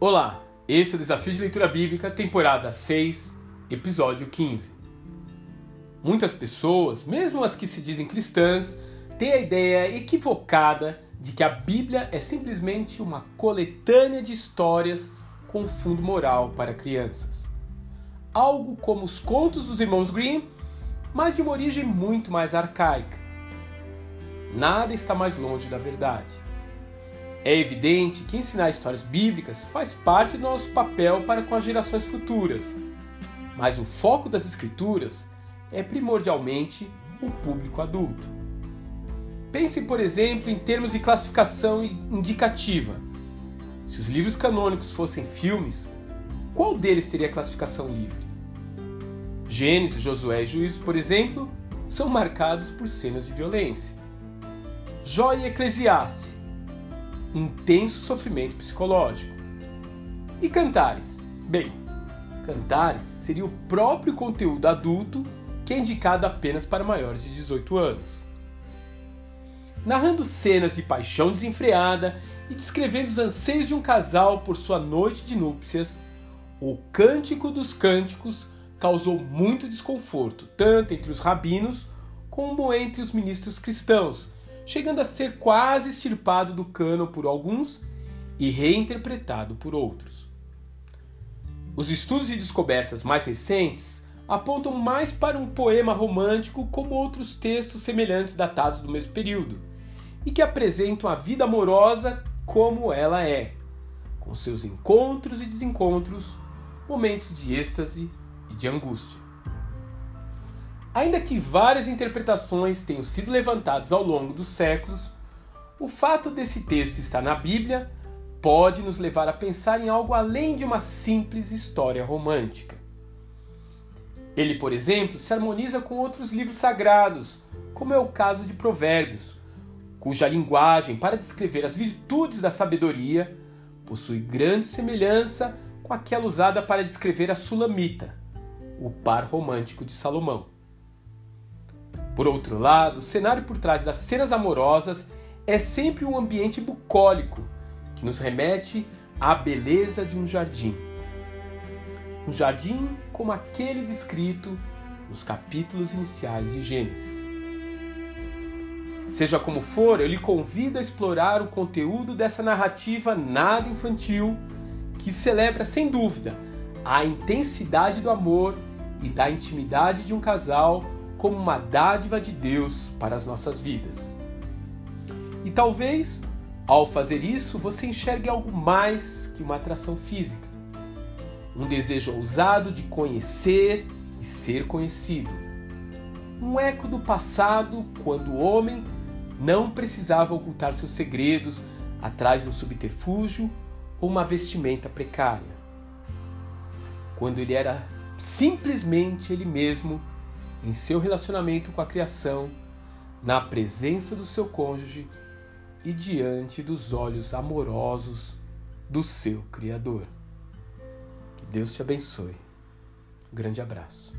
Olá, esse é o Desafio de Leitura Bíblica, temporada 6, episódio 15. Muitas pessoas, mesmo as que se dizem cristãs, têm a ideia equivocada de que a Bíblia é simplesmente uma coletânea de histórias com fundo moral para crianças. Algo como os contos dos irmãos Grimm, mas de uma origem muito mais arcaica. Nada está mais longe da verdade. É evidente que ensinar histórias bíblicas faz parte do nosso papel para com as gerações futuras, mas o foco das Escrituras é primordialmente o público adulto. Pense, por exemplo, em termos de classificação indicativa. Se os livros canônicos fossem filmes, qual deles teria classificação livre? Gênesis, Josué e Juízes, por exemplo, são marcados por cenas de violência. Jó e Eclesiastes, intenso sofrimento psicológico. E Cantares? Bem, Cantares seria o próprio conteúdo adulto que é indicado apenas para maiores de 18 anos. Narrando cenas de paixão desenfreada e descrevendo os anseios de um casal por sua noite de núpcias, o Cântico dos Cânticos causou muito desconforto, tanto entre os rabinos como entre os ministros cristãos, chegando a ser quase extirpado do cano por alguns e reinterpretado por outros. Os estudos e descobertas mais recentes apontam mais para um poema romântico como outros textos semelhantes datados do mesmo período, e que apresentam a vida amorosa como ela é, com seus encontros e desencontros, momentos de êxtase e de angústia. Ainda que várias interpretações tenham sido levantadas ao longo dos séculos, o fato desse texto estar na Bíblia pode nos levar a pensar em algo além de uma simples história romântica. Ele, por exemplo, se harmoniza com outros livros sagrados, como é o caso de Provérbios, cuja linguagem para descrever as virtudes da sabedoria possui grande semelhança com aquela usada para descrever a Sulamita, o par romântico de Salomão. Por outro lado, o cenário por trás das cenas amorosas é sempre um ambiente bucólico que nos remete à beleza de um jardim um jardim como aquele descrito nos capítulos iniciais de Gênesis. Seja como for, eu lhe convido a explorar o conteúdo dessa narrativa nada infantil que celebra, sem dúvida, a intensidade do amor e da intimidade de um casal como uma dádiva de Deus para as nossas vidas. E talvez, ao fazer isso, você enxergue algo mais que uma atração física um desejo ousado de conhecer e ser conhecido. Um eco do passado quando o homem não precisava ocultar seus segredos atrás de um subterfúgio ou uma vestimenta precária. Quando ele era simplesmente ele mesmo em seu relacionamento com a criação, na presença do seu cônjuge e diante dos olhos amorosos do seu Criador. Deus te abençoe. Um grande abraço.